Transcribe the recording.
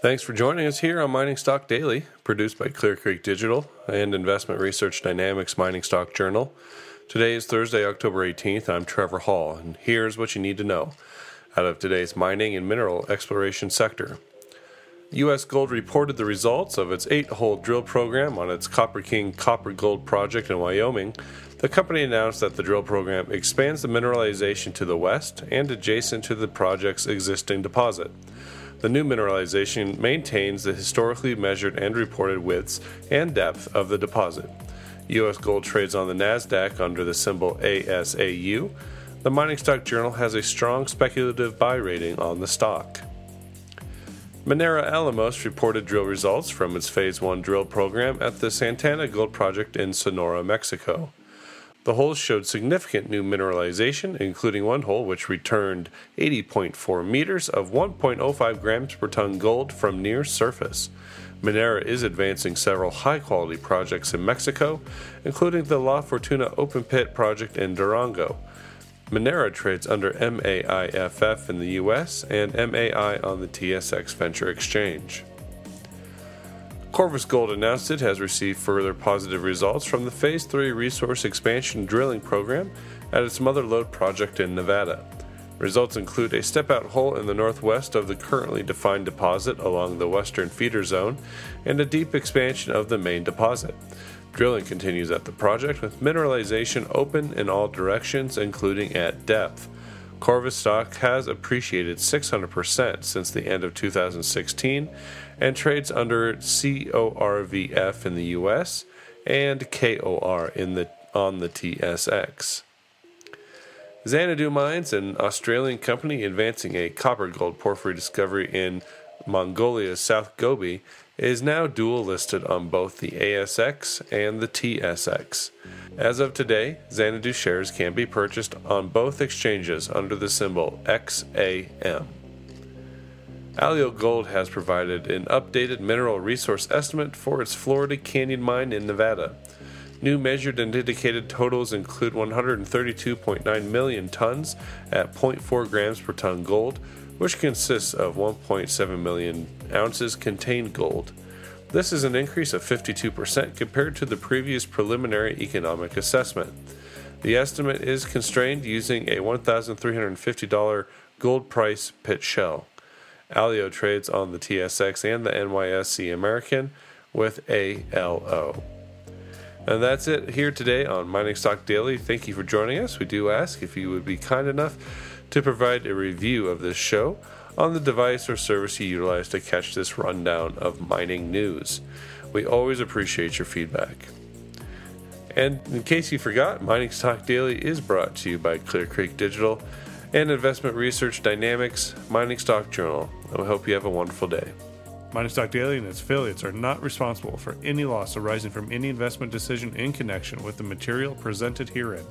Thanks for joining us here on Mining Stock Daily, produced by Clear Creek Digital and Investment Research Dynamics Mining Stock Journal. Today is Thursday, October 18th. I'm Trevor Hall, and here's what you need to know out of today's mining and mineral exploration sector. U.S. Gold reported the results of its eight hole drill program on its Copper King copper gold project in Wyoming. The company announced that the drill program expands the mineralization to the west and adjacent to the project's existing deposit. The new mineralization maintains the historically measured and reported widths and depth of the deposit. U.S. gold trades on the NASDAQ under the symbol USAU. The Mining Stock Journal has a strong speculative buy rating on the stock. Minera Alamos reported drill results from its Phase 1 drill program at the Santana Gold Project in Sonora, Mexico. The holes showed significant new mineralization, including one hole which returned 80.4 meters of 1.05 grams per ton gold from near surface. Minera is advancing several high quality projects in Mexico, including the La Fortuna open pit project in Durango. Minera trades under MAIFF in the US and MAI on the TSX Venture Exchange. Corvus Gold announced it has received further positive results from the Phase 3 resource expansion drilling program at its Mother Lode project in Nevada. Results include a step out hole in the northwest of the currently defined deposit along the western feeder zone and a deep expansion of the main deposit. Drilling continues at the project with mineralization open in all directions, including at depth. Corvus stock has appreciated 600% since the end of 2016 and trades under CORVF in the US and KOR in the on the TSX. Xanadu Mines, an Australian company advancing a copper gold porphyry discovery in Mongolia's South Gobi, is now dual listed on both the ASX and the TSX. As of today, Xanadu shares can be purchased on both exchanges under the symbol XAM. Alio Gold has provided an updated mineral resource estimate for its Florida Canyon mine in Nevada. New measured and indicated totals include 132.9 million tons at 0.4 grams per ton gold, which consists of 1.7 million ounces contained gold. This is an increase of 52% compared to the previous preliminary economic assessment. The estimate is constrained using a $1,350 gold price pit shell. Alio trades on the TSX and the NYSE American with ALO. And that's it here today on Mining Stock Daily. Thank you for joining us. We do ask if you would be kind enough to provide a review of this show on the device or service you utilize to catch this rundown of mining news. We always appreciate your feedback. And in case you forgot, Mining Stock Daily is brought to you by Clear Creek Digital and Investment Research Dynamics Mining Stock Journal. And we hope you have a wonderful day. Mining Stock Daily and its affiliates are not responsible for any loss arising from any investment decision in connection with the material presented herein.